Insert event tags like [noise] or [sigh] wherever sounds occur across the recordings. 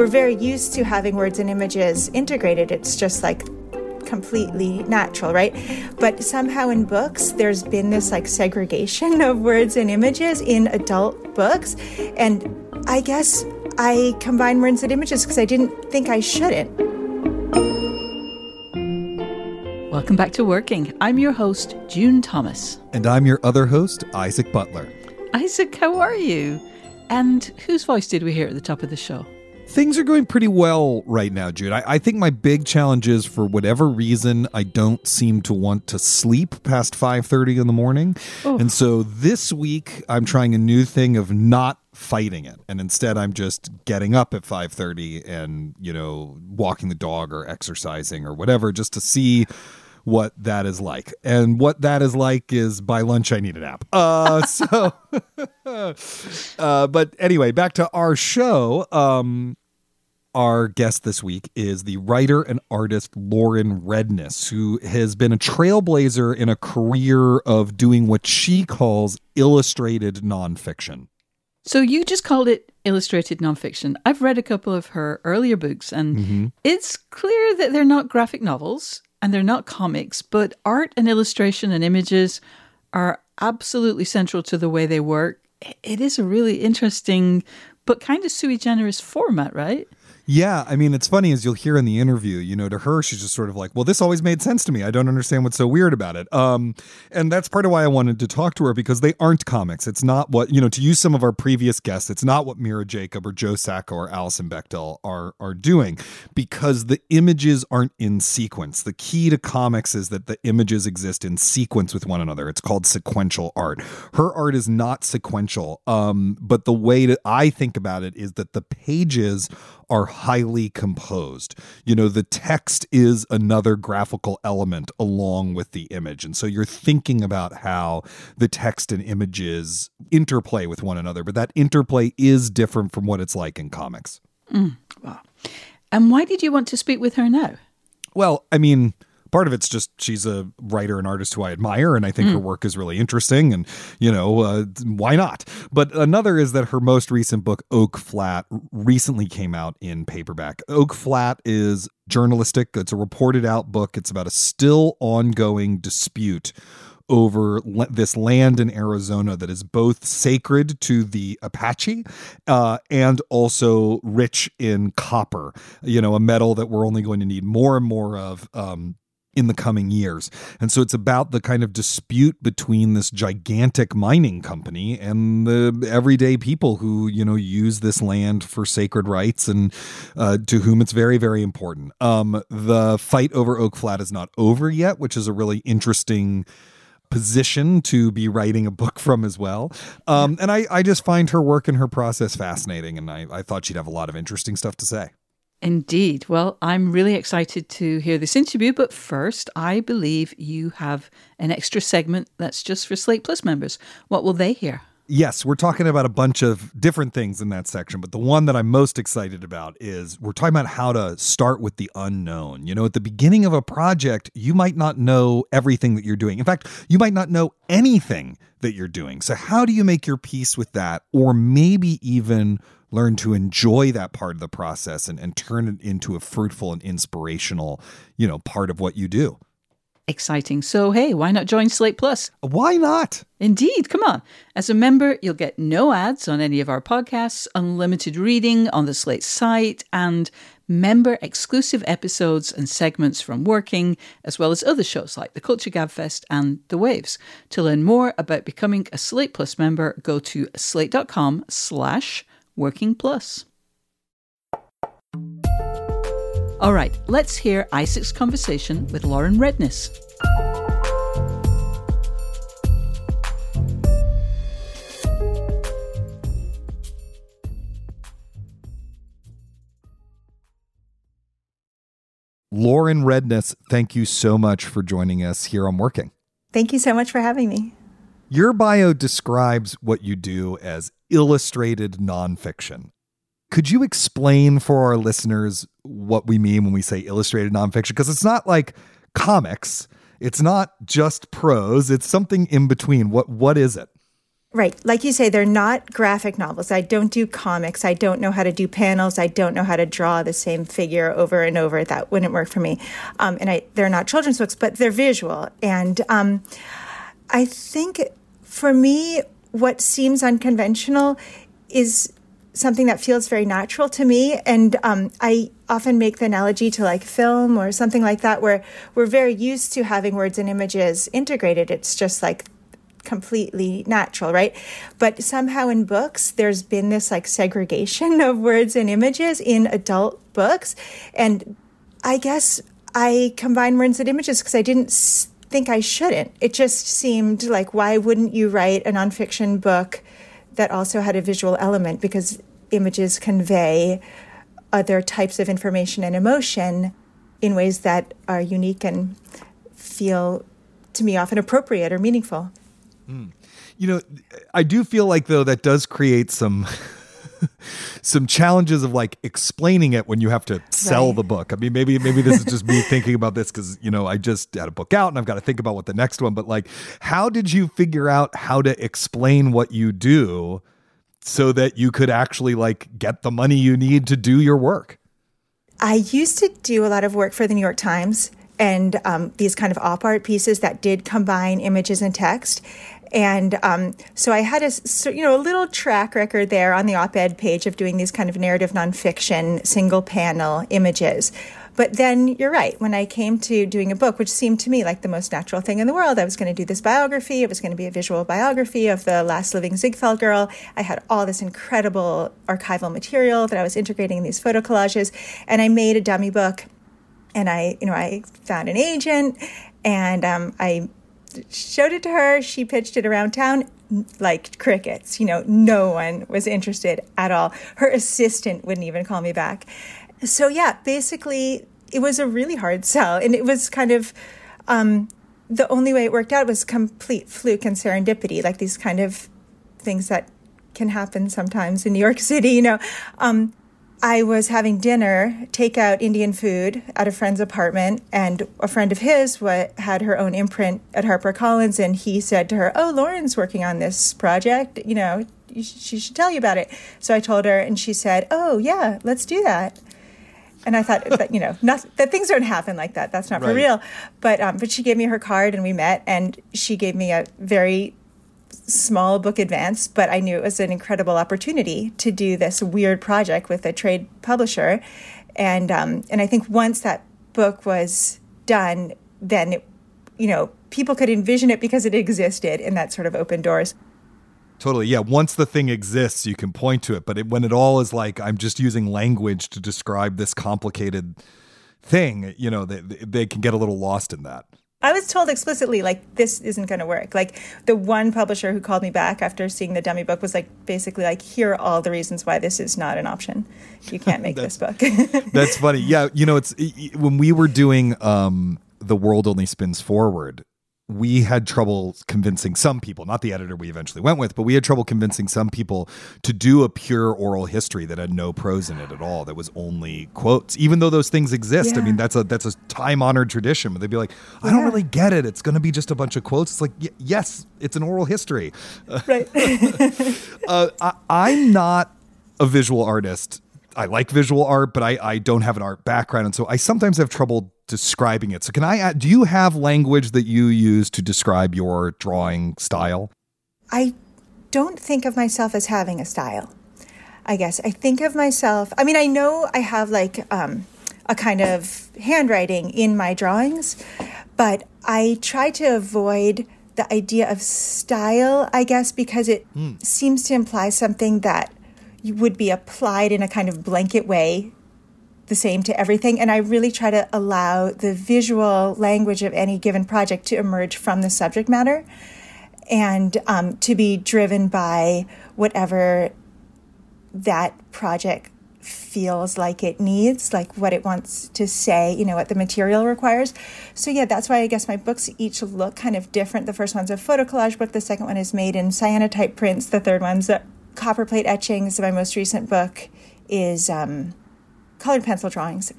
We're very used to having words and images integrated. It's just like completely natural, right? But somehow in books, there's been this like segregation [laughs] of words and images in adult books. And I guess I combine words and images because I didn't think I shouldn't. Welcome back to Working. I'm your host, June Thomas. And I'm your other host, Isaac Butler. Isaac, how are you? And whose voice did we hear at the top of the show? Things are going pretty well right now, Jude. I, I, think my big challenge is for whatever reason, I don't seem to want to sleep past 5.30 in the morning. Oh. And so this week, I'm trying a new thing of not fighting it and instead i'm just getting up at 5.30 and you know walking the dog or exercising or whatever just to see what that is like. And what that is like is by lunch I need a nap. Uh, so, [laughs] uh, but anyway, back to our show. Um, our guest this week is the writer and artist Lauren Redniss, who has been a trailblazer in a career of doing what she calls illustrated nonfiction. So you just called it illustrated nonfiction. I've read a couple of her earlier books, and mm-hmm. it's clear that they're not graphic novels and they're not comics, but art and illustration and images are absolutely central to the way they work. It is a really interesting but kind of sui generis format, right? Yeah, I mean, it's funny as you'll hear in the interview. You know, to her, she's just sort of like, "Well, this always made sense to me. I don't understand what's so weird about it." Um, and that's part of why I wanted to talk to her because they aren't comics. It's not what you know. To use some of our previous guests, it's not what Mira Jacob or Joe Sacco or Alison Bechdel are are doing because the images aren't in sequence. The key to comics is that the images exist in sequence with one another. It's called sequential art. Her art is not sequential, um, but the way that I think about it is that the pages are highly composed. You know, the text is another graphical element along with the image. And so you're thinking about how the text and images interplay with one another, but that interplay is different from what it's like in comics. Mm, wow. And why did you want to speak with her now? Well, I mean, part of it's just she's a writer and artist who I admire, and I think mm. her work is really interesting, and you know uh, why not? But another is that her most recent book, Oak Flat, recently came out in paperback. Oak Flat is journalistic; it's a reported out book. It's about a still ongoing dispute over le- this land in Arizona that is both sacred to the Apache uh, and also rich in copper, you know, a metal that we're only going to need more and more of um, in the coming years. And so it's about the kind of dispute between this gigantic mining company and the everyday people who, you know, use this land for sacred rites and uh, to whom it's very, very important. Um, the fight over Oak Flat is not over yet, which is a really interesting position to be writing a book from as well. Um, and I, I just find her work and her process fascinating. And I, I thought she'd have a lot of interesting stuff to say. Indeed. Well, I'm really excited to hear this interview, but first, I believe you have an extra segment that's just for Slate Plus members. What will they hear? Yes, we're talking about a bunch of different things in that section, but the one that I'm most excited about is we're talking about how to start with the unknown. You know, at the beginning of a project, you might not know everything that you're doing. In fact, you might not know anything that you're doing. So, how do you make your peace with that? Or maybe even learn to enjoy that part of the process and, and turn it into a fruitful and inspirational, you know, part of what you do. Exciting. So, hey, why not join Slate Plus? Why not? Indeed. Come on. As a member, you'll get no ads on any of our podcasts, unlimited reading on the Slate site, and member exclusive episodes and segments from Working, as well as other shows like the Culture Gabfest and The Waves. To learn more about becoming a Slate Plus member, go to slate.com slash Working Plus. All right, let's hear Isaac's conversation with Lauren Redniss. Lauren Redniss, thank you so much for joining us here on Working. Thank you so much for having me. Your bio describes what you do as illustrated nonfiction. Could you explain for our listeners what we mean when we say illustrated nonfiction? Because it's not like comics, it's not just prose, it's something in between. What what is it? Right. Like you say, they're not graphic novels. I don't do comics. I don't know how to do panels. I don't know how to draw the same figure over and over. That wouldn't work for me. Um, and I, they're not children's books, but they're visual. And um, I think for me, what seems unconventional is something that feels very natural to me. And um, I often make the analogy to like film or something like that, where we're very used to having words and images integrated. It's just like completely natural, right? But somehow in books, there's been this like segregation [laughs] of words and images in adult books. And I guess I combine words and images because I didn't think I shouldn't. It just seemed like, why wouldn't you write a nonfiction book that also had a visual element? Because images convey other types of information and emotion in ways that are unique and feel to me often appropriate or meaningful. Mm. You know, I do feel like though that does create some [laughs] [laughs] some challenges of like explaining it when you have to sell right. the book. I mean, maybe maybe this is just me thinking about this because you know I just had a book out and I've got to think about what the next one. But like, how did you figure out how to explain what you do so that you could actually like get the money you need to do your work? I used to do a lot of work for the New York Times and um, these kind of op art pieces that did combine images and text. And um, so I had a you know a little track record there on the op-ed page of doing these kind of narrative nonfiction single panel images. But then you're right. When I came to doing a book, which seemed to me like the most natural thing in the world, I was going to do this biography. It was going to be a visual biography of the last living Ziegfeld girl. I had all this incredible archival material that I was integrating in these photo collages, and I made a dummy book. And I, you know, I found an agent, and um, I showed it to her. She pitched it around town like crickets. You know, no one was interested at all. Her assistant wouldn't even call me back. So, yeah, basically, it was a really hard sell. And it was kind of um, the only way it worked out was complete fluke and serendipity, like these kind of things that can happen sometimes in New York [laughs] City, you know. Um, I was having dinner, takeout Indian food at a friend's apartment, and a friend of his had her own imprint at HarperCollins, and he said to her, "Oh, Lauren's working on this project. You know, she should tell you about it." So I told her, and she said, "Oh, yeah, let's do that." And I thought that you know [laughs] not, that things don't happen like that. That's not right. for real. But um, but she gave me her card, and we met, and she gave me a very small book advance, but I knew it was an incredible opportunity to do this weird project with a trade publisher. And um, and I think once that book was done, then it, you know people could envision it because it existed, and that sort of opened doors. Totally. Yeah. Once the thing exists, you can point to it. But it, when it all is like, I'm just using language to describe this complicated thing, you know, they, they can get a little lost in that. I was told explicitly, like, this isn't going to work. Like, the one publisher who called me back after seeing the dummy book was like, basically, like, here are all the reasons why this is not an option. You can't make [laughs] this book. [laughs] that's funny. Yeah. You know, it's when we were doing um, The World Only Spins Forward, we had trouble convincing some people, not the editor we eventually went with, but we had trouble convincing some people to do a pure oral history that had no prose in it at all, that was only quotes, even though those things exist. Yeah. I mean, that's a that's a time honored tradition, but they'd be like, I yeah. don't really get it. It's going to be just a bunch of quotes. It's like, y- yes, it's an oral history. [laughs] Right. [laughs] uh, I, I'm not a visual artist. I like visual art, but I, I don't have an art background. And so I sometimes have trouble describing it. So can I do you have language that you use to describe your drawing style? I don't think of myself as having a style. I guess I think of myself. I mean, I know I have like um, a kind of handwriting in my drawings, but I try to avoid the idea of style, I guess, because it mm. seems to imply something that would be applied in a kind of blanket way the same to everything. And I really try to allow the visual language of any given project to emerge from the subject matter and um, to be driven by whatever that project feels like it needs, like what it wants to say, you know, what the material requires. So, yeah, that's why I guess my books each look kind of different. The first one's a photo collage book, the second one is made in cyanotype prints, the third one's a copper plate etchings. My most recent book is um, colored pencil drawings.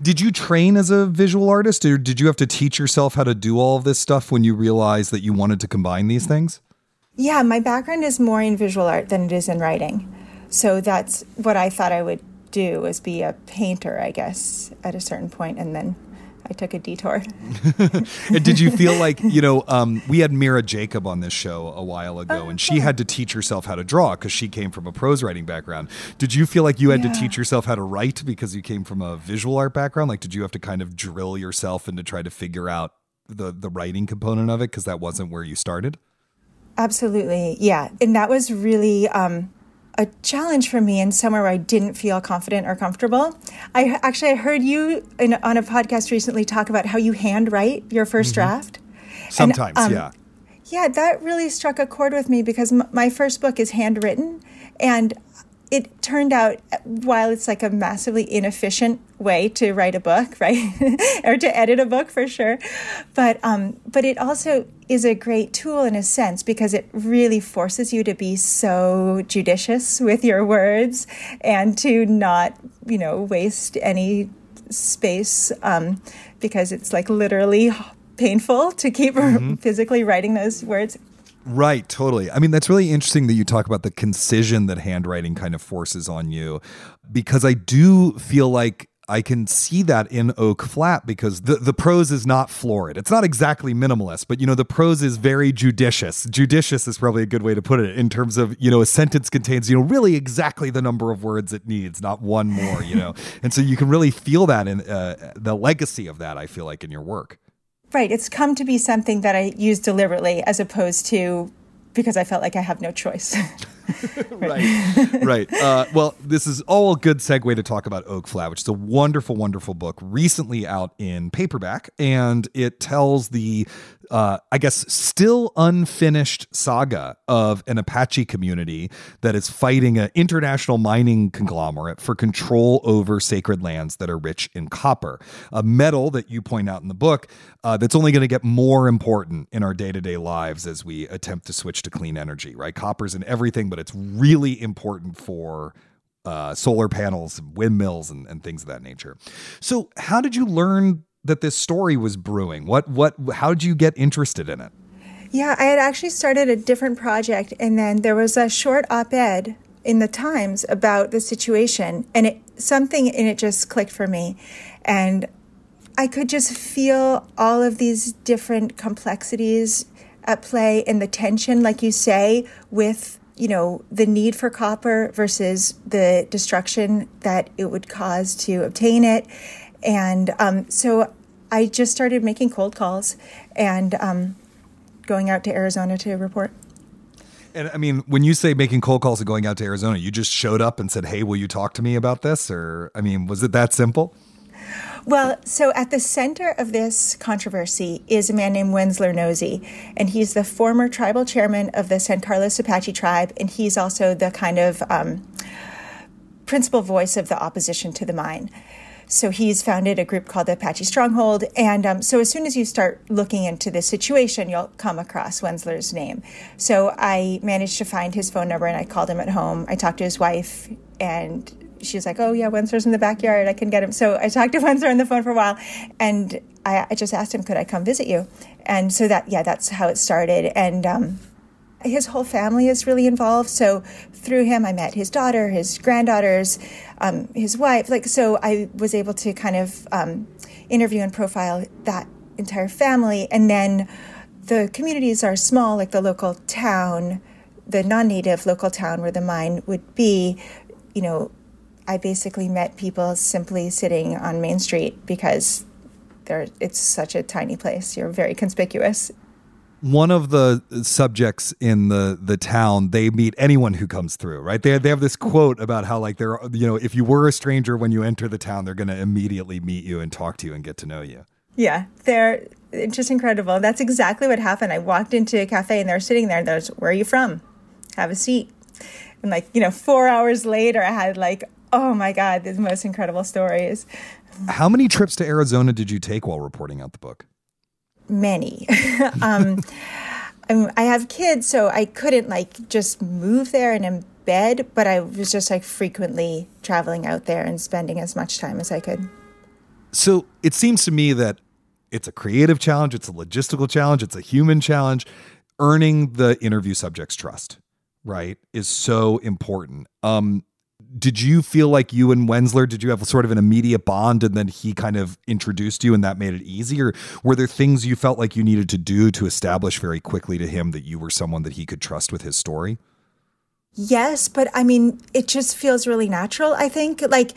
Did you train as a visual artist or did you have to teach yourself how to do all of this stuff when you realized that you wanted to combine these things? Yeah, my background is more in visual art than it is in writing. So that's what I thought I would do was be a painter, I guess, at a certain point, and then I took a detour. and did you feel like you know [laughs] um, we had Mira Jacob on this show a while ago, and she had to teach herself how to draw because she came from a prose writing background. Did you feel like you had yeah. to teach yourself how to write because you came from a visual art background? Like, did you have to kind of drill yourself into try to figure out the the writing component of it because that wasn't where you started? Absolutely, yeah, and that was really. Um, a challenge for me and somewhere where I didn't feel confident or comfortable. I actually I heard you in, on a podcast recently talk about how you handwrite your 1st mm-hmm. draft. Sometimes, and, um, yeah. Yeah, that really struck a chord with me because m- my first book is handwritten, and it turned out while it's like a massively inefficient way to write a book [laughs] right or to edit a book for sure but um but it also is a great tool in a sense because it really forces you to be so judicious with your words and to not you know waste any space um because it's like literally painful to keep mm-hmm. physically writing those words Right, totally. I mean, that's really interesting that you talk about the concision that handwriting kind of forces on you because I do feel like I can see that in Oak Flat because the, the prose is not florid. It's not exactly minimalist, but you know, the prose is very judicious. Judicious is probably a good way to put it in terms of, you know, a sentence contains, you know, really exactly the number of words it needs, not one more, you know. [laughs] and so you can really feel that in uh, the legacy of that, I feel like, in your work. Right. It's come to be something that I use deliberately as opposed to because I felt like I have no choice. [laughs] [laughs] right, right. Uh, well, this is all a good segue to talk about Oak Flat, which is a wonderful, wonderful book, recently out in paperback, and it tells the uh, I guess, still unfinished saga of an Apache community that is fighting an international mining conglomerate for control over sacred lands that are rich in copper, a metal that you point out in the book uh, that's only going to get more important in our day to day lives as we attempt to switch to clean energy, right? Copper's in everything, but it's really important for uh, solar panels, windmills, and, and things of that nature. So, how did you learn that this story was brewing? What what how did you get interested in it? Yeah, I had actually started a different project and then there was a short op-ed in the Times about the situation and it something in it just clicked for me and I could just feel all of these different complexities at play and the tension like you say with you know the need for copper versus the destruction that it would cause to obtain it and um, so I just started making cold calls and um, going out to Arizona to report. And I mean, when you say making cold calls and going out to Arizona, you just showed up and said, "Hey, will you talk to me about this?" Or I mean, was it that simple? Well, so at the center of this controversy is a man named Wendsler Nosie, and he's the former tribal chairman of the San Carlos Apache tribe, and he's also the kind of um, principal voice of the opposition to the mine. So he's founded a group called the Apache Stronghold. And um, so as soon as you start looking into this situation, you'll come across Wendsler's name. So I managed to find his phone number and I called him at home. I talked to his wife and she was like, "Oh yeah, Wendsler's in the backyard. I can get him." So I talked to [laughs] Wensler on the phone for a while, and I, I, just asked him, "Could I come visit you?" And so that yeah, that's how it started. And um, his whole family is really involved. So through him, I met his daughter, his granddaughters, um, his wife. Like so, I was able to kind of um, interview and profile that entire family, and then the communities are small, like the local town, the non-native local town where the mine would be. You know, I basically met people simply sitting on Main Street because there it's such a tiny place. You're very conspicuous. One of the subjects in the the town they meet anyone who comes through right? They, they have this quote about how like they're you know if you were a stranger when you enter the town they're going to immediately meet you and talk to you and get to know you. Yeah they're just incredible. That's exactly what happened. I walked into a cafe and they're sitting there and there's where are you from? Have a seat. And like you know four hours later i had like Oh my God, the most incredible stories. How many trips to Arizona did you take while reporting out the book? Many. [laughs] um, I have kids, so I couldn't like just move there and embed, but I was just like frequently traveling out there and spending as much time as I could. So it seems to me that it's a creative challenge, it's a logistical challenge, it's a human challenge. Earning the interview subject's trust, right, is so important. Um, did you feel like you and Wendsler, did you have sort of an immediate bond and then he kind of introduced you and that made it easier? Were there things you felt like you needed to do to establish very quickly to him that you were someone that he could trust with his story? Yes, but I mean, it just feels really natural, I think. Like,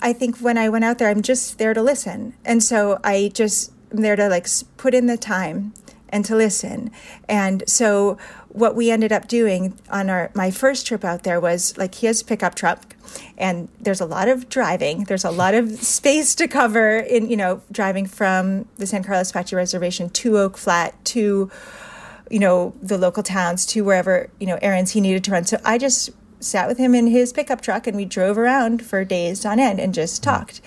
I think when I went out there, I'm just there to listen. And so I just am there to like put in the time and to listen. And so what we ended up doing on our my first trip out there was like he has pickup truck and there's a lot of driving. There's a lot of space to cover in you know driving from the san carlos apache reservation to oak flat to you know the local towns to wherever you know errands he needed to run. So i just sat with him in his pickup truck and we drove around for days on end and just talked.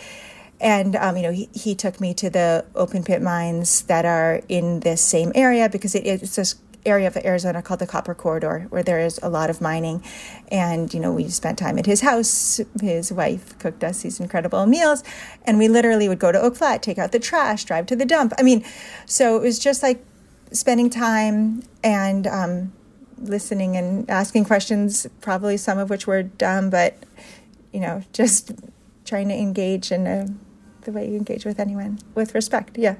And um, you know he, he took me to the open pit mines that are in this same area because it, it's just area of Arizona called the Copper Corridor, where there is a lot of mining. And, you know, we spent time at his house. His wife cooked us these incredible meals. And we literally would go to Oak Flat, take out the trash, drive to the dump. I mean, so it was just like spending time and um, listening and asking questions, probably some of which were dumb, but, you know, just trying to engage in a, the way you engage with anyone with respect. Yeah.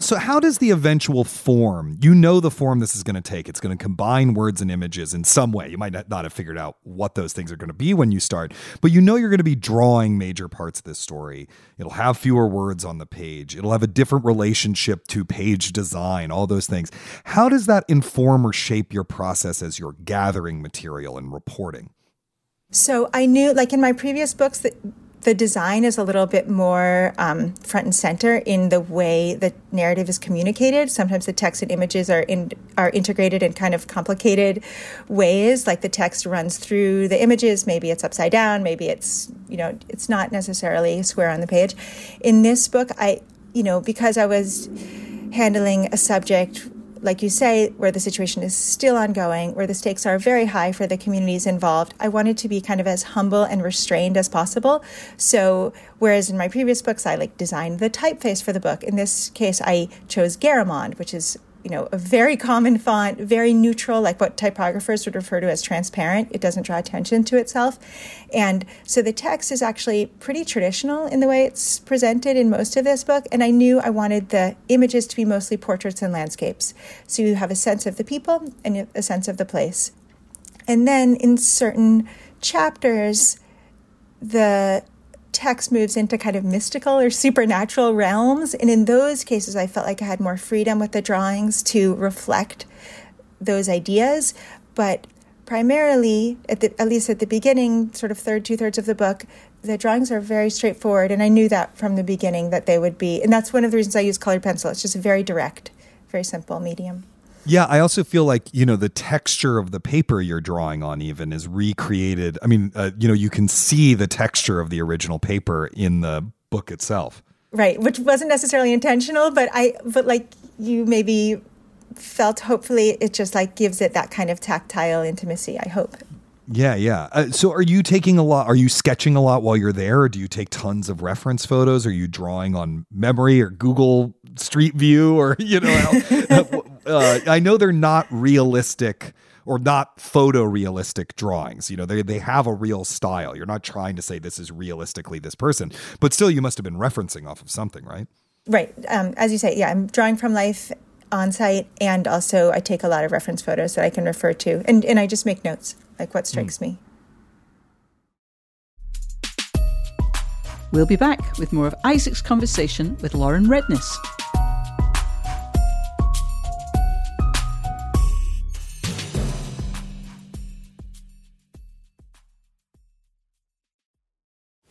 So, how does the eventual form, you know, the form this is going to take? It's going to combine words and images in some way. You might not have figured out what those things are going to be when you start, but you know you're going to be drawing major parts of this story. It'll have fewer words on the page, it'll have a different relationship to page design, all those things. How does that inform or shape your process as you're gathering material and reporting? So, I knew, like in my previous books, that the design is a little bit more um, front and center in the way the narrative is communicated. Sometimes the text and images are in, are integrated in kind of complicated ways. Like the text runs through the images. Maybe it's upside down. Maybe it's you know it's not necessarily square on the page. In this book, I you know because I was handling a subject like you say, where the situation is still ongoing, where the stakes are very high for the communities involved, I wanted to be kind of as humble and restrained as possible. So, whereas in my previous books, I like designed the typeface for the book, in this case, I chose Garamond, which is you know, a very common font, very neutral, like what typographers would refer to as transparent. It doesn't draw attention to itself. And so the text is actually pretty traditional in the way it's presented in most of this book. And I knew I wanted the images to be mostly portraits and landscapes. So you have a sense of the people and a sense of the place. And then in certain chapters, the text moves into kind of mystical or supernatural realms. And in those cases, I felt like I had more freedom with the drawings to reflect those ideas. But primarily, at, the, at least at the beginning, sort of third, two thirds of the book, the drawings are very straightforward. And I knew that from the beginning that they would be. And that's one of the reasons I use colored pencil. It's just a very direct, very simple medium. Yeah, I also feel like, you know, the texture of the paper you're drawing on even is recreated. I mean, uh, you know, you can see the texture of the original paper in the book itself. Right, which wasn't necessarily intentional, but I but like you maybe felt hopefully it just like gives it that kind of tactile intimacy, I hope. Yeah, yeah. Uh, so are you taking a lot are you sketching a lot while you're there or do you take tons of reference photos? Are you drawing on memory or Google Street View or [laughs] you know [laughs] uh, I know they're not realistic or not photorealistic drawings. You know, they they have a real style. You're not trying to say this is realistically this person, but still, you must have been referencing off of something, right? Right. Um, as you say, yeah, I'm drawing from life on site, and also I take a lot of reference photos that I can refer to, and and I just make notes like what strikes mm. me. We'll be back with more of Isaac's conversation with Lauren Redniss.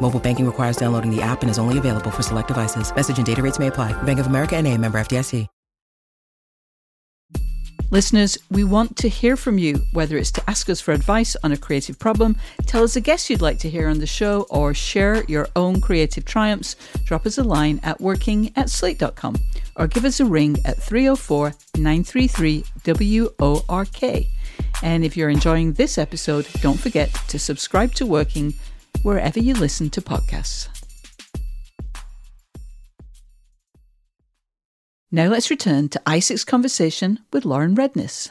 Mobile banking requires downloading the app and is only available for select devices. Message and data rates may apply. Bank of America and a member FDIC. Listeners, we want to hear from you, whether it's to ask us for advice on a creative problem, tell us a guest you'd like to hear on the show, or share your own creative triumphs. Drop us a line at working at slate.com or give us a ring at 304 933 WORK. And if you're enjoying this episode, don't forget to subscribe to Working wherever you listen to podcasts. Now let's return to Isaac's conversation with Lauren Redniss.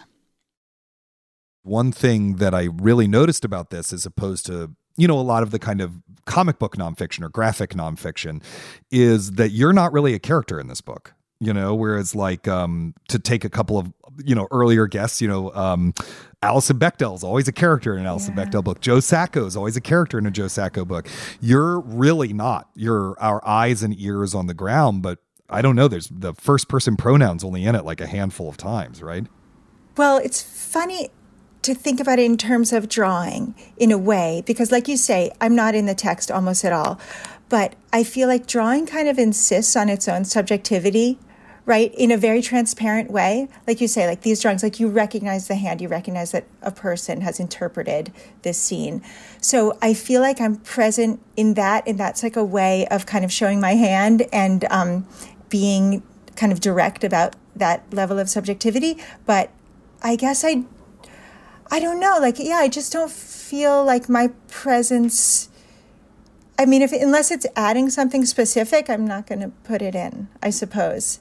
One thing that I really noticed about this, as opposed to you know a lot of the kind of comic book nonfiction or graphic nonfiction, is that you're not really a character in this book you know whereas like um to take a couple of you know earlier guests you know um Alison Bechdel is always a character in an Alison yeah. Bechdel book. Joe Sacco is always a character in a Joe Sacco book. You're really not. You're our eyes and ears on the ground, but I don't know. There's the first person pronouns only in it like a handful of times, right? Well, it's funny to think about it in terms of drawing in a way, because like you say, I'm not in the text almost at all. But I feel like drawing kind of insists on its own subjectivity right in a very transparent way like you say like these drawings like you recognize the hand you recognize that a person has interpreted this scene so i feel like i'm present in that and that's like a way of kind of showing my hand and um, being kind of direct about that level of subjectivity but i guess i i don't know like yeah i just don't feel like my presence I mean, if unless it's adding something specific, I'm not going to put it in. I suppose.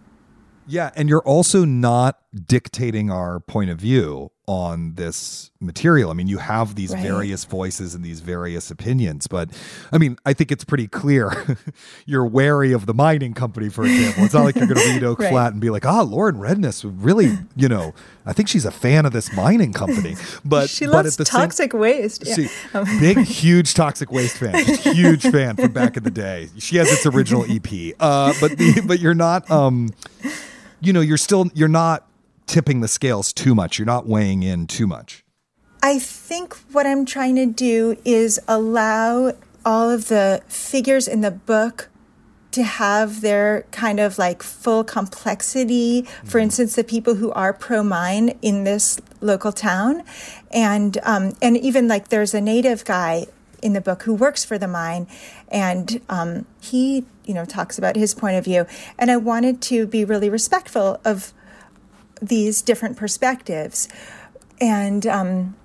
Yeah, and you're also not dictating our point of view on this material. I mean, you have these right. various voices and these various opinions, but I mean, I think it's pretty clear [laughs] you're wary of the mining company, for example. It's not like you're going [laughs] to read Oak right. Flat and be like, ah, Lauren Redniss, really, you know, I think she's a fan of this mining company. But she but loves toxic same, waste. Yeah. See, [laughs] big, huge toxic waste fan, huge fan from back in the day. She has its original EP, uh, but the, but you're not. Um, you know, you're still you're not tipping the scales too much. You're not weighing in too much. I think what I'm trying to do is allow all of the figures in the book to have their kind of like full complexity. For mm-hmm. instance, the people who are pro mine in this local town, and um, and even like there's a native guy in the book who works for the mine, and um, he you know talks about his point of view. And I wanted to be really respectful of these different perspectives, and um,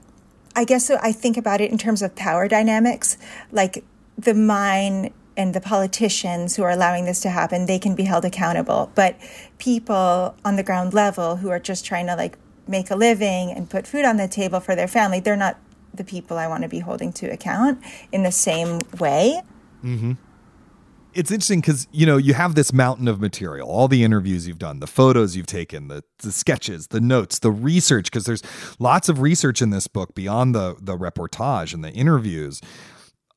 I guess I think about it in terms of power dynamics, like the mine and the politicians who are allowing this to happen, they can be held accountable. But people on the ground level who are just trying to like make a living and put food on the table for their family, they're not the people I want to be holding to account in the same way. Mm-hmm it's interesting because you know you have this mountain of material all the interviews you've done the photos you've taken the, the sketches the notes the research because there's lots of research in this book beyond the the reportage and the interviews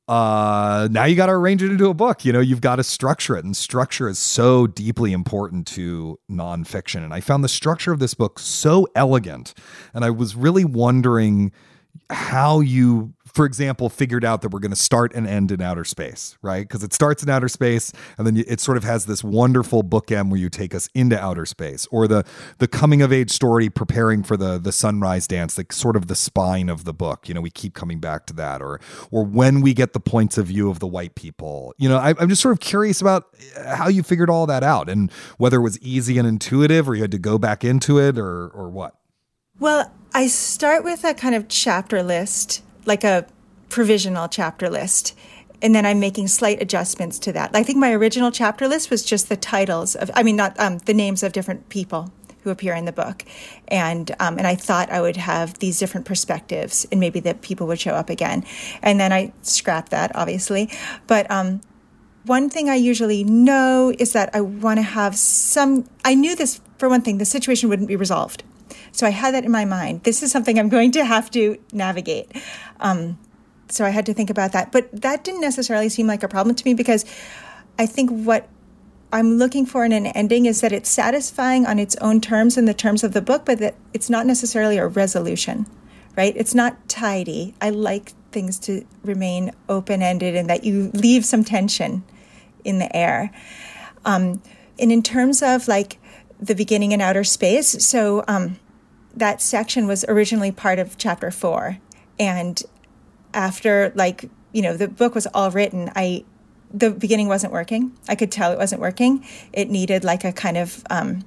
uh now you got to arrange it into a book you know you've got to structure it and structure is so deeply important to nonfiction and i found the structure of this book so elegant and i was really wondering how you for example, figured out that we're going to start and end in outer space, right? Because it starts in outer space, and then it sort of has this wonderful bookend where you take us into outer space, or the the coming of age story preparing for the the sunrise dance, like sort of the spine of the book. You know, we keep coming back to that, or or when we get the points of view of the white people. You know, I, I'm just sort of curious about uh, how you figured all that out, and whether it was easy and intuitive, or you had to go back into it, or or what. Well, I start with a kind of chapter list like a provisional chapter list. And then I'm making slight adjustments to that. I think my original chapter list was just the titles of, I mean, not um, the names of different people who appear in the book. And um, and I thought I would have these different perspectives and maybe that people would show up again. And then I scrapped that, obviously. But um, one thing I usually know is that I want to have some, I knew this, for one thing, the situation wouldn't be resolved. So I had that in my mind. This is something I'm going to have to navigate. Um, so I had to think about that. But that didn't necessarily seem like a problem to me because I think what I'm looking for in an ending is that it's satisfying on its own terms in the terms of the book, but that it's not necessarily a resolution, right? It's not tidy. I like things to remain open ended and that you leave some tension in the air. Um, and in terms of like the beginning in outer space, so um, that section was originally part of chapter four. And after, like, you know, the book was all written, I, the beginning wasn't working. I could tell it wasn't working. It needed like a kind of, um,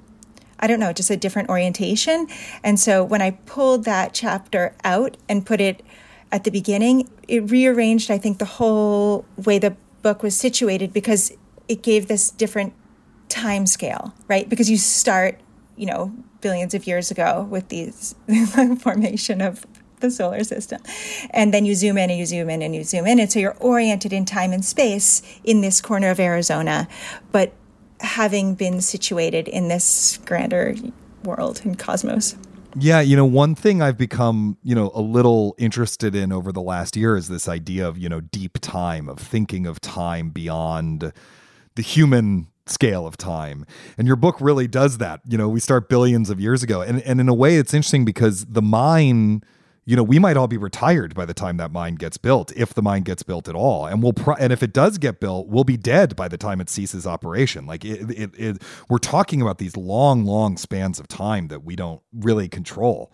I don't know, just a different orientation. And so when I pulled that chapter out and put it at the beginning, it rearranged, I think, the whole way the book was situated because it gave this different time scale, right? Because you start, you know, billions of years ago with these [laughs] formation of the solar system. And then you zoom in and you zoom in and you zoom in. And so you're oriented in time and space in this corner of Arizona, but having been situated in this grander world and cosmos. Yeah, you know, one thing I've become, you know, a little interested in over the last year is this idea of, you know, deep time, of thinking of time beyond the human scale of time. And your book really does that. You know, we start billions of years ago. And and in a way it's interesting because the mine you know, we might all be retired by the time that mine gets built, if the mine gets built at all. And we'll, pro- and if it does get built, we'll be dead by the time it ceases operation. Like it, it, it, we're talking about these long, long spans of time that we don't really control,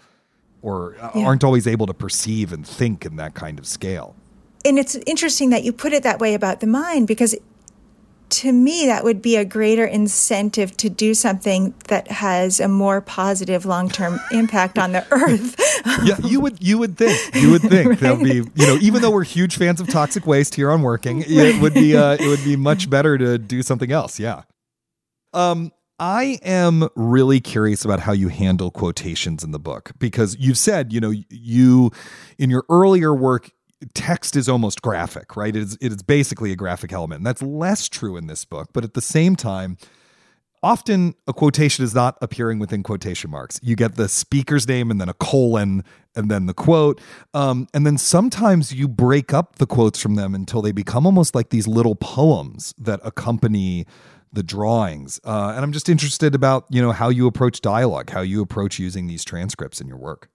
or yeah. aren't always able to perceive and think in that kind of scale. And it's interesting that you put it that way about the mine because to me, that would be a greater incentive to do something that has a more positive long term [laughs] impact on the earth. [laughs] yeah, you would you would think you would think right? that would be you know even though we're huge fans of toxic waste here on Working, it would be uh, it would be [laughs] much better to do something else. Yeah. Um, I am really curious about how you handle quotations in the book because you've said, you know, you in your earlier work text is almost graphic, right? It is, it is basically a graphic element. And that's less true in this book. But at the same time, often a quotation is not appearing within quotation marks. You get the speaker's name and then a colon and then the quote. Um, and then sometimes you break up the quotes from them until they become almost like these little poems that accompany the drawings. Uh, and I'm just interested about, you know, how you approach dialogue, how you approach using these transcripts in your work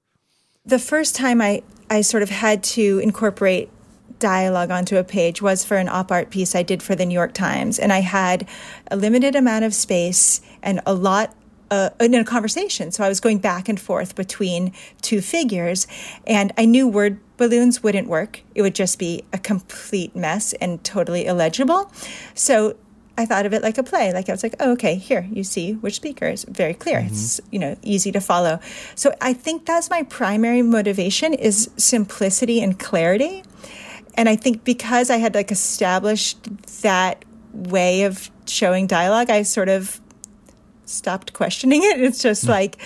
the first time I, I sort of had to incorporate dialogue onto a page was for an op art piece I did for the New York Times. And I had a limited amount of space and a lot uh, in a conversation. So I was going back and forth between two figures, and I knew word balloons wouldn't work. It would just be a complete mess and totally illegible. So I thought of it like a play. Like I was like, oh, okay, here you see which speaker is very clear. Mm-hmm. It's you know easy to follow. So I think that's my primary motivation is simplicity and clarity. And I think because I had like established that way of showing dialogue, I sort of stopped questioning it. It's just mm. like,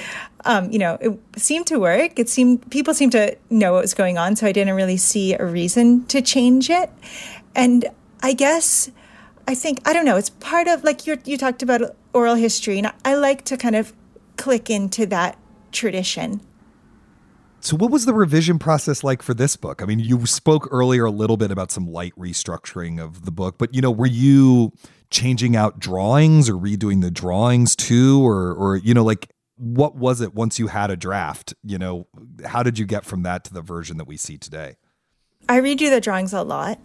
um, you know, it seemed to work. It seemed people seemed to know what was going on, so I didn't really see a reason to change it. And I guess I think I don't know. It's part of like you you talked about oral history, and I like to kind of click into that tradition. So, what was the revision process like for this book? I mean, you spoke earlier a little bit about some light restructuring of the book, but you know, were you changing out drawings or redoing the drawings too, or or you know, like what was it once you had a draft? You know, how did you get from that to the version that we see today? I redo the drawings a lot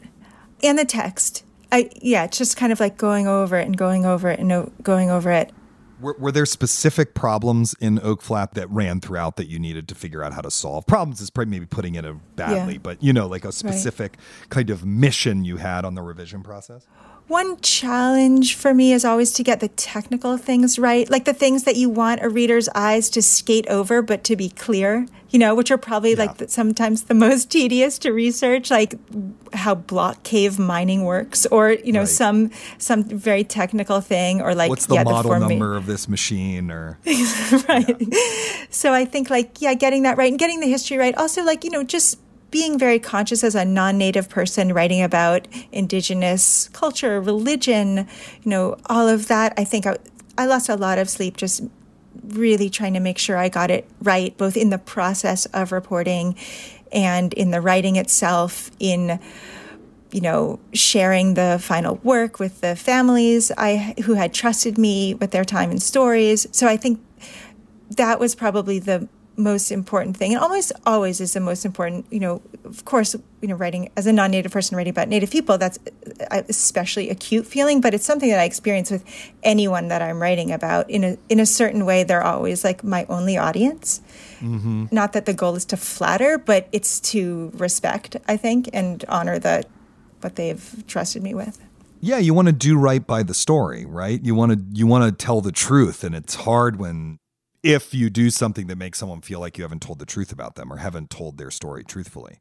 and the text. I yeah, it's just kind of like going over it and going over it and going over it. Were, were there specific problems in Oak Flat that ran throughout that you needed to figure out how to solve? Problems is probably maybe putting it badly, yeah. but you know, like a specific right. kind of mission you had on the revision process. One challenge for me is always to get the technical things right, like the things that you want a reader's eyes to skate over, but to be clear, you know, which are probably yeah. like the, sometimes the most [laughs] tedious to research, like how block cave mining works, or you know, right. some some very technical thing, or like what's the yeah, model the number of this machine, or [laughs] right. Yeah. So I think like yeah, getting that right and getting the history right. Also, like you know, just being very conscious as a non-native person writing about indigenous culture, religion, you know, all of that. I think I, I lost a lot of sleep just really trying to make sure I got it right, both in the process of reporting and in the writing itself, in you know, sharing the final work with the families I who had trusted me with their time and stories. So I think that was probably the most important thing and almost always is the most important you know of course you know writing as a non-native person writing about native people that's especially acute feeling but it's something that i experience with anyone that i'm writing about. In a in a certain way they're always like my only audience. Mm-hmm. not that the goal is to flatter but it's to respect i think and honor the what they've trusted me with. Yeah you want to do right by the story right? You want to you want to tell the truth and it's hard when if you do something that makes someone feel like you haven't told the truth about them or haven't told their story truthfully.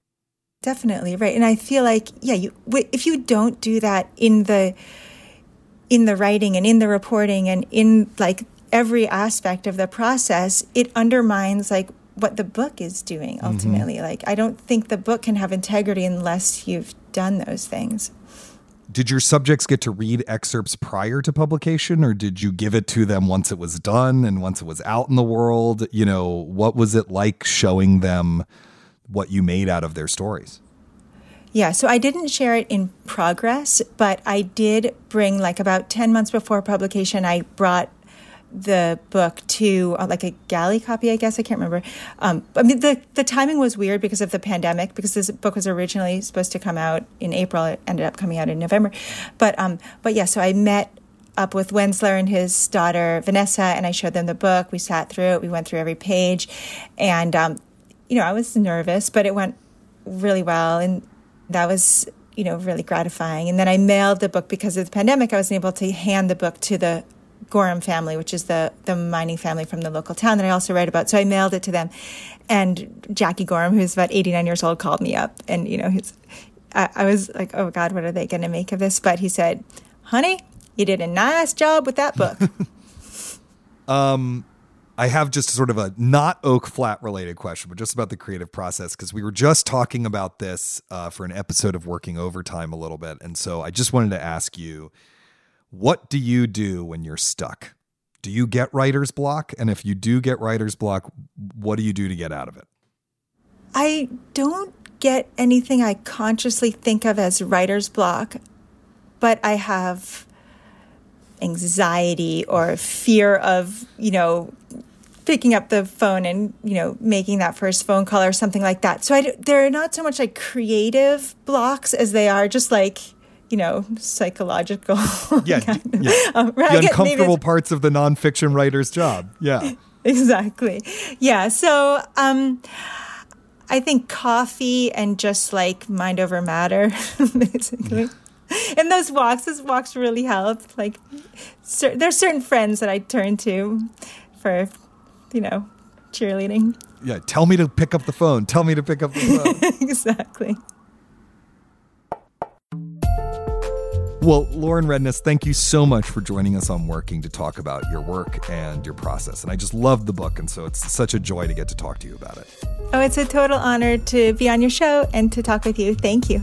Definitely, right. And I feel like yeah, you if you don't do that in the in the writing and in the reporting and in like every aspect of the process, it undermines like what the book is doing mm-hmm. ultimately. Mm-hmm. Like I don't think the book can have integrity unless you've done those things did your subjects get to read excerpts prior to publication or did you give it to them once it was done and once it was out in the world? You know what was it like showing them what you made out of their stories? Yeah so i didn't share it in progress but i did bring like about 10 months before publication i brought the book to uh, like a galley copy, I guess. I can't remember. Um, I mean, the, the timing was weird because of the pandemic, because this book was originally supposed to come out in April. It ended up coming out in November. But, um, but yeah, so I met up with Wendsler and his daughter Vanessa, and I showed them the book. We sat through it. We went through every page. And, um, you know, I was nervous, but it went really well. And that was you know, really gratifying. And then I mailed the book because of the pandemic. I wasn't able to hand the book to the Gorham family, which is the the mining family from the local town that I also write about. So I mailed it to them, and Jackie Gorham, who's about 89 years old, called me up, and you know, he's. I, I was like, oh God, what are they going to make of this? But he said, "Honey, you did a nice job with that book." [laughs] um. I have just sort of a not Oak Flat related question, but just about the creative process because we were just talking about this uh, for an episode of Working Overtime a little bit, and so I just wanted to ask you what do you do when you're stuck? Do you get writer's block? And if you do get writer's block, what do you do to get out of it? I don't get anything I consciously think of as writer's block, but I have anxiety or fear of, you know, picking up the phone and you know making that first phone call or something like that so I, they're not so much like creative blocks as they are just like you know, psychological. [laughs] Yeah, yeah. [laughs] Um, the uncomfortable parts of the nonfiction writer's job. Yeah, [laughs] exactly. Yeah, so um, I think coffee and just like mind over matter, basically. And those walks, those walks really help. Like, cer- there's certain friends that I turn to for, you know, cheerleading. Yeah, tell me to pick up the phone. Tell me to pick up the phone. exactly. Well, Lauren Redniss, thank you so much for joining us on Working to talk about your work and your process. And I just love the book, and so it's such a joy to get to talk to you about it. Oh, it's a total honor to be on your show and to talk with you. Thank you.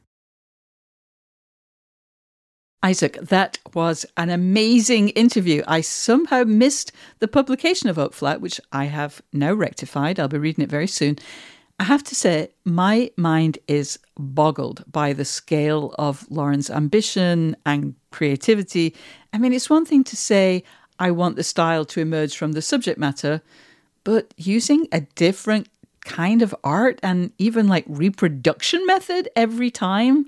Isaac, that was an amazing interview. I somehow missed the publication of Oak Flat, which I have now rectified. I'll be reading it very soon. I have to say, my mind is boggled by the scale of Lauren's ambition and creativity. I mean, it's one thing to say, I want the style to emerge from the subject matter, but using a different kind of art and even like reproduction method every time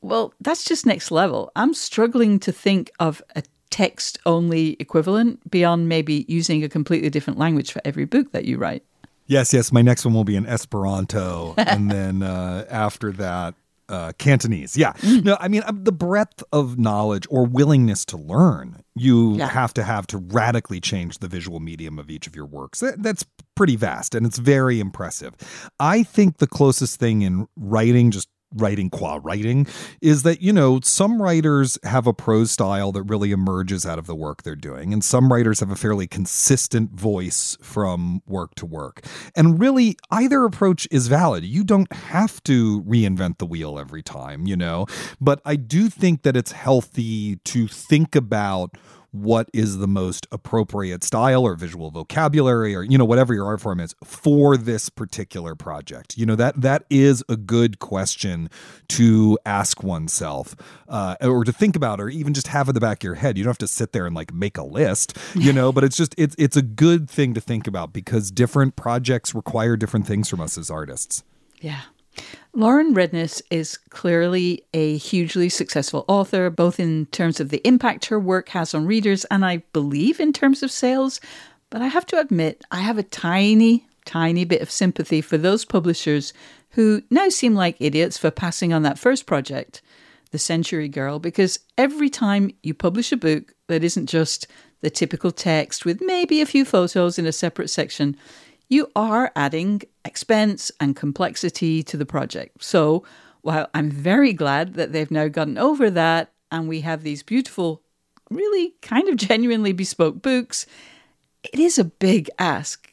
well, that's just next level. I'm struggling to think of a text only equivalent beyond maybe using a completely different language for every book that you write. Yes, yes. My next one will be in Esperanto. [laughs] and then uh, after that, uh, Cantonese. Yeah. Mm. No, I mean, uh, the breadth of knowledge or willingness to learn you yeah. have to have to radically change the visual medium of each of your works. That, that's pretty vast and it's very impressive. I think the closest thing in writing, just writing qua writing is that you know some writers have a prose style that really emerges out of the work they're doing and some writers have a fairly consistent voice from work to work. And really either approach is valid. You don't have to reinvent the wheel every time you know? But i do think that it's healthy to think about what is the most appropriate style or visual vocabulary or you know whatever your art form is for this particular project? You know that that is a good question to ask oneself uh, or to think about or even just have in the back of your head. You don't have to sit there and like make a list you know but it's just it's it's a good thing to think about because different projects require different things from us as artists. Yeah Lauren Redniss is clearly a hugely successful author, both in terms of the impact her work has on readers and I believe in terms of sales. But I have to admit, I have a tiny, tiny bit of sympathy for those publishers who now seem like idiots for passing on that first project, The Century Girl, because every time you publish a book that isn't just the typical text with maybe a few photos in a separate section, you are adding expense and complexity to the project. So, while I'm very glad that they've now gotten over that and we have these beautiful, really kind of [laughs] genuinely bespoke books, it is a big ask.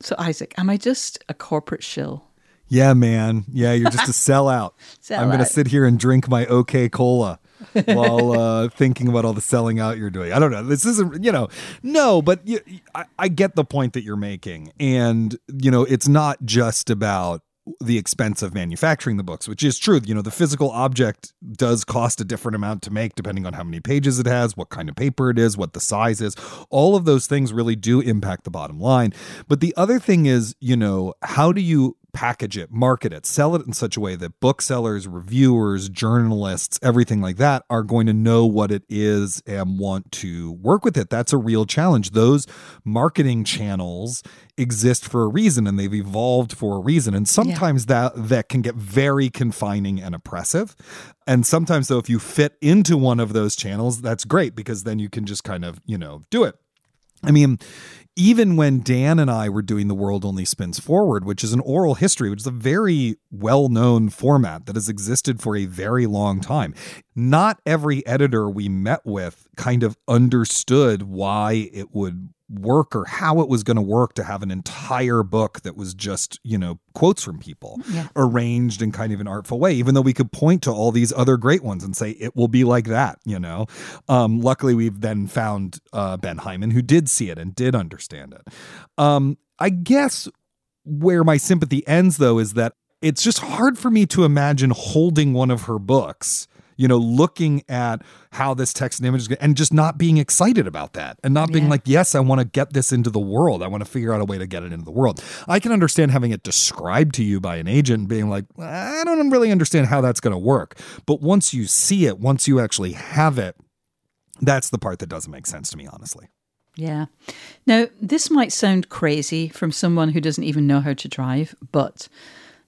So, Isaac, am I just a corporate shill? Yeah, man. Yeah, you're just a [laughs] sellout. I'm going to sit here and drink my OK Cola [laughs] while uh, thinking about all the selling out you're doing. I don't know. This isn't, you know, no, but you, I, I get the point that you're making. And, you know, it's not just about the expense of manufacturing the books, which is true. You know, the physical object does cost a different amount to make depending on how many pages it has, what kind of paper it is, what the size is. All of those things really do impact the bottom line. But the other thing is, you know, how do you package it, market it, sell it in such a way that booksellers, reviewers, journalists, everything like that are going to know what it is and want to work with it. That's a real challenge. Those marketing channels exist for a reason and they've evolved for a reason. And sometimes yeah. that that can get very confining and oppressive. And sometimes though if you fit into one of those channels, that's great because then you can just kind of, you know, do it. I mean, even when Dan and I were doing The World Only Spins Forward, which is an oral history, which is a very well known format that has existed for a very long time, not every editor we met with kind of understood why it would work or how it was going to work to have an entire book that was just, you know, quotes from people yeah. arranged in kind of an artful way, even though we could point to all these other great ones and say it will be like that, you know. Um, luckily, we've then found uh, Ben Hyman who did see it and did understand it. Um, I guess where my sympathy ends, though, is that it's just hard for me to imagine holding one of her books you know, looking at how this text and image is going and just not being excited about that and not being yeah. like, yes, I want to get this into the world. I want to figure out a way to get it into the world. I can understand having it described to you by an agent and being like, I don't really understand how that's going to work. But once you see it, once you actually have it, that's the part that doesn't make sense to me, honestly. Yeah. Now, this might sound crazy from someone who doesn't even know how to drive, but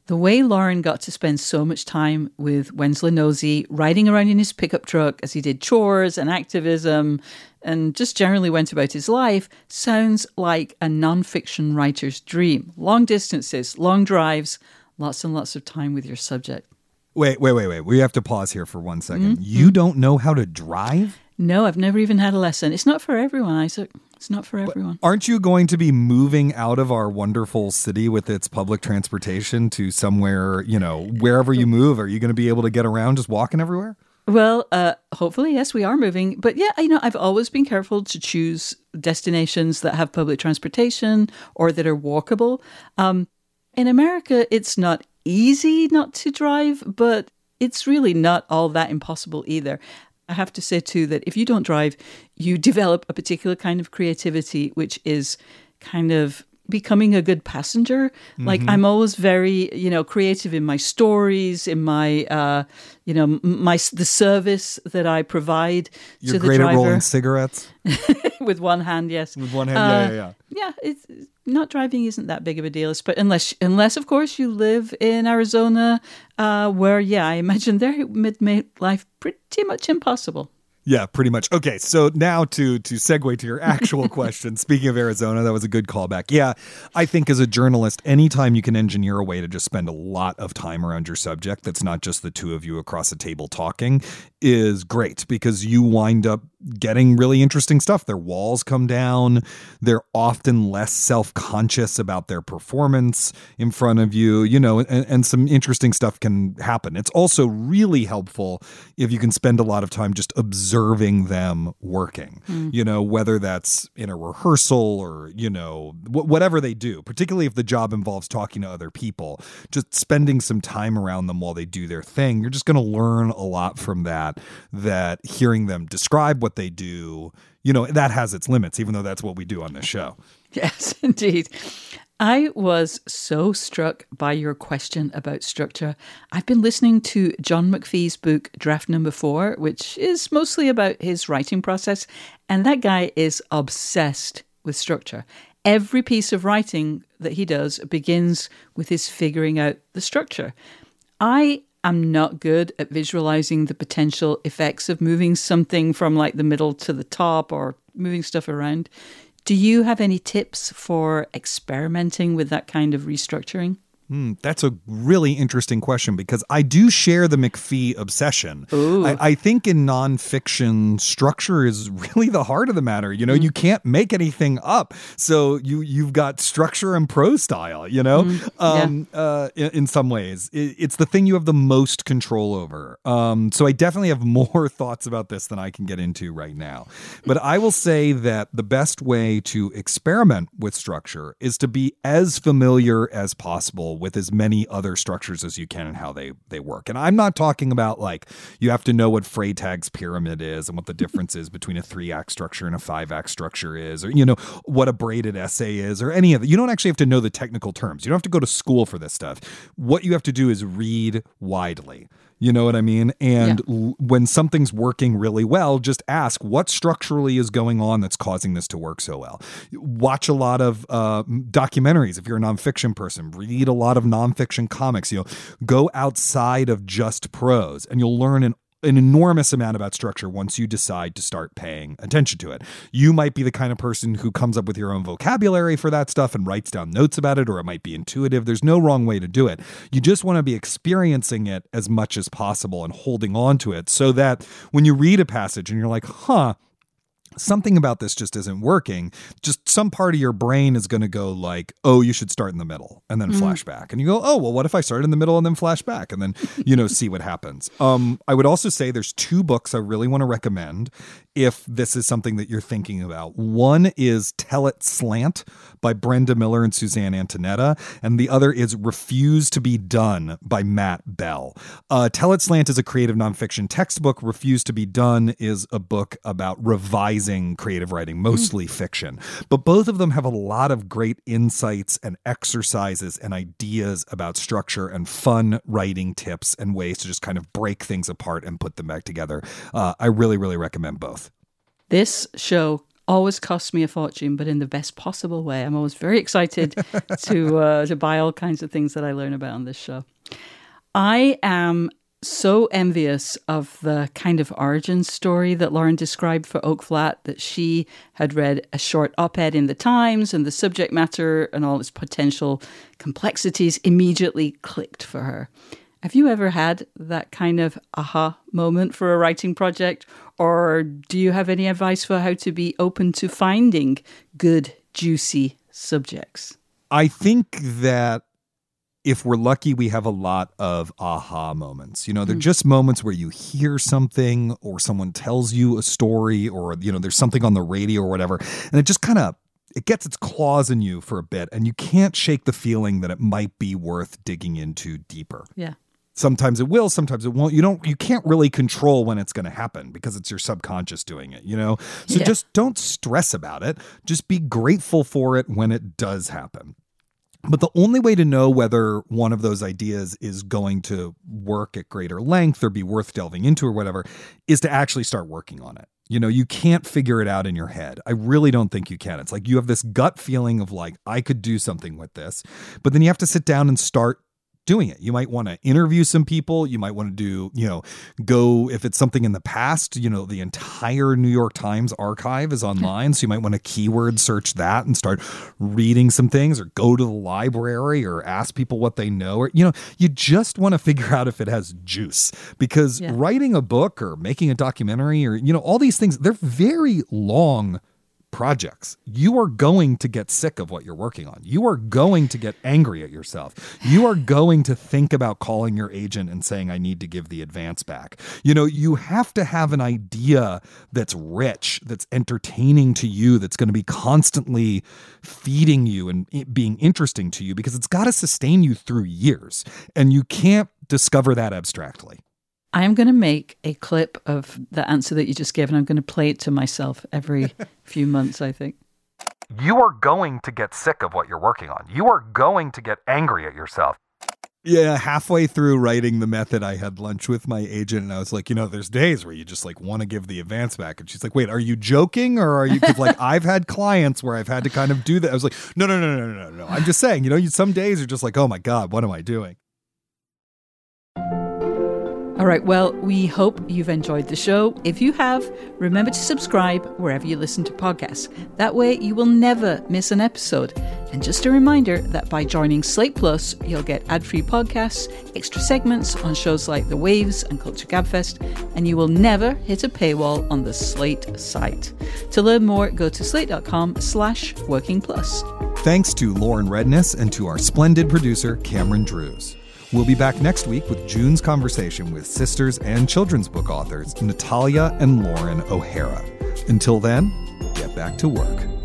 the way Lauren got to spend so much time with Wendsler Nosie, riding around in his pickup truck as he did chores and activism and just generally went about his life, sounds like a nonfiction writer's dream. Long distances, long drives, lots and lots of time with your subject. Wait, wait, wait, wait. We have to pause here for one second. Mm-hmm. You don't know how to drive? No, I've never even had a lesson. It's not for everyone, Isaac. It's not for everyone. But aren't you going to be moving out of our wonderful city with its public transportation to somewhere, you know, wherever you move? Are you going to be able to get around just walking everywhere? Well, uh, hopefully, yes, we are moving. But yeah, you know, I've always been careful to choose destinations that have public transportation or that are walkable. Um, in America, it's not easy not to drive, but it's really not all that impossible either. I have to say too that if you don't drive, you develop a particular kind of creativity, which is kind of becoming a good passenger. Mm-hmm. Like I'm always very, you know, creative in my stories, in my, uh, you know, my the service that I provide You're to the driver. rolling cigarettes [laughs] with one hand. Yes, with one hand. Uh, yeah, yeah, yeah. Yeah, it's not driving isn't that big of a deal, but unless unless of course you live in Arizona, uh, where yeah, I imagine [laughs] there would make life pretty much impossible. Yeah, pretty much. Okay, so now to to segue to your actual [laughs] question. Speaking of Arizona, that was a good callback. Yeah, I think as a journalist, anytime you can engineer a way to just spend a lot of time around your subject that's not just the two of you across a table talking is great because you wind up getting really interesting stuff. Their walls come down. They're often less self conscious about their performance in front of you, you know, and, and, some interesting stuff can happen. It's also really helpful if you can spend a lot of time just observing them working, mm. you know, whether that's in a rehearsal or, you know, wh- whatever they do, particularly if the job involves talking to other people, just spending some time around them while they do their thing. You're just going to learn a lot from that, that hearing them describe what they do, you know, that has its limits, even though that's what we do on this show. Yes, [laughs] indeed. I was so struck by your question about structure. I've been listening to John McPhee's book, Draft Number Four, which is mostly about his writing process. And that guy is obsessed with structure. Every piece of writing that he does begins with his figuring out the structure. I I'm not good at visualizing the potential effects of moving something from like the middle to the top or moving stuff around. Do you have any tips for experimenting with that kind of restructuring? Mm, that's a really interesting question because I do share the McPhee obsession. I, I, think in nonfiction, structure is [laughs] really the heart of the matter. You know, mm. you can't make anything up, so you you've got structure and prose style. You know, mm. um, yeah. uh, in, in, some ways, it, it's the thing you have the most control over. Um, so I definitely have [laughs] more thoughts about this than I can get into right now. But I will say that the best way to experiment with structure is to be as familiar as possible with as many other structures as you can and how they they work. And I'm not talking about like you have to know what Freytag's pyramid is and what the difference is between a three act structure and a five act structure is, or you know what a braided essay is, or any of it. You don't actually have to know the technical terms. You don't have to go to school for this stuff. What you have to do is read widely. You know what I mean? And yeah. l- when something's working really well, just ask what structurally is going on that's causing this to work so well. Watch a lot of uh, documentaries if you're a nonfiction person. Read a lot of nonfiction comics. You know, go outside of just prose, and you'll learn an an enormous amount about structure once you decide to start paying attention to it. You might be the kind of person who comes up with your own vocabulary for that stuff and writes down notes about it, or it might be intuitive. There's no wrong way to do it. You just want to be experiencing it as much as possible and holding on to it so that when you read a passage and you're like, huh, something about this just isn't working. Just some part of your brain is going to go like oh you should start in the middle and then mm. flash back. And you go oh well what if i start in the middle and then flash back? And then you know see what happens. Um i would also say there's two books i really want to recommend if this is something that you're thinking about one is tell it slant by brenda miller and suzanne antonetta and the other is refuse to be done by matt bell uh, tell it slant is a creative nonfiction textbook refuse to be done is a book about revising creative writing, mostly mm. fiction. But both of them have a lot of great insights and exercises and ideas about structure and fun writing tips and ways to just kind of break things apart and put them back together. Uh, I really, really recommend both. This show always costs me a fortune, but in the best possible way. I'm always very excited [laughs] to uh, to buy all kinds of things that I learn about on this show. I am so envious of the kind of origin story that Lauren described for Oak Flat that she had read a short op ed in the Times and the subject matter and all its potential complexities immediately clicked for her. Have you ever had that kind of aha moment for a writing project? Or do you have any advice for how to be open to finding good, juicy subjects? I think that if we're lucky, we have a lot of aha moments. You know, they're mm. just moments where you hear something or someone tells you a story or, you know, there's something on the radio or whatever. And it just kind of it gets its claws in you for a bit and you can't shake the feeling that it might be worth digging into deeper. Yeah. Sometimes it will, sometimes it won't. You don't you can't really control when it's going to happen because it's your subconscious doing it, you know? So yeah. just don't stress about it. Just be grateful for it when it does happen. But the only way to know whether one of those ideas is going to work at greater length or be worth delving into or whatever is to actually start working on it. You know, you can't figure it out in your head. I really don't think you can. It's like you have this gut feeling of like, I could do something with this, but then you have to sit down and start doing it. You might want to interview some people. You might want to do, you know, go if it's something in the past, you know, the entire New York Times archive is online. so you might want to keyword search that and start reading some things or go to the library or ask people what they know. Or, you know, you just want to figure out if it has juice because yeah. writing a book or making a documentary or, you know, all these things, they're very long projects. You are going to get sick of what you're working on. You are going to get angry at yourself. You are going to think about calling your agent and saying, I need to give the advance back. You know, you have to have an idea that's rich, that's entertaining to you, that's going to be constantly feeding you and being interesting to you because it's got to sustain you through years. And you can't discover that abstractly. I am going to make a clip of the answer that you just gave, and I'm going to play it to myself every [laughs] few months, I think. You are going to get sick of what you're working on. You are going to get angry at yourself. Yeah, halfway through writing the method, I had lunch with my agent, and I was like, you know, there's days where you just like want to give the advance back, and she's like, wait, are you joking, or are you? [laughs] Because like I've had clients where I've had to kind of do that. I was like, no, no, no, no, no, no, no. I'm just saying, you know, you, some days are just like, oh my god, what am I doing? All right, well, we hope you've enjoyed the show. If you have, remember to subscribe wherever you listen to podcasts. That way, you will never miss an episode. And just a reminder that by joining Slate Plus, you'll get ad free podcasts, extra segments on shows like The Waves and Culture Gabfest, and you will never hit a paywall on the Slate site. To learn more, go to slate.com slash working plus. Thanks to Lauren Redniss and to our splendid producer, Cameron Drews. We'll be back next week with June's conversation with sisters and children's book authors Natalia and Lauren O'Hara. Until then, get back to work.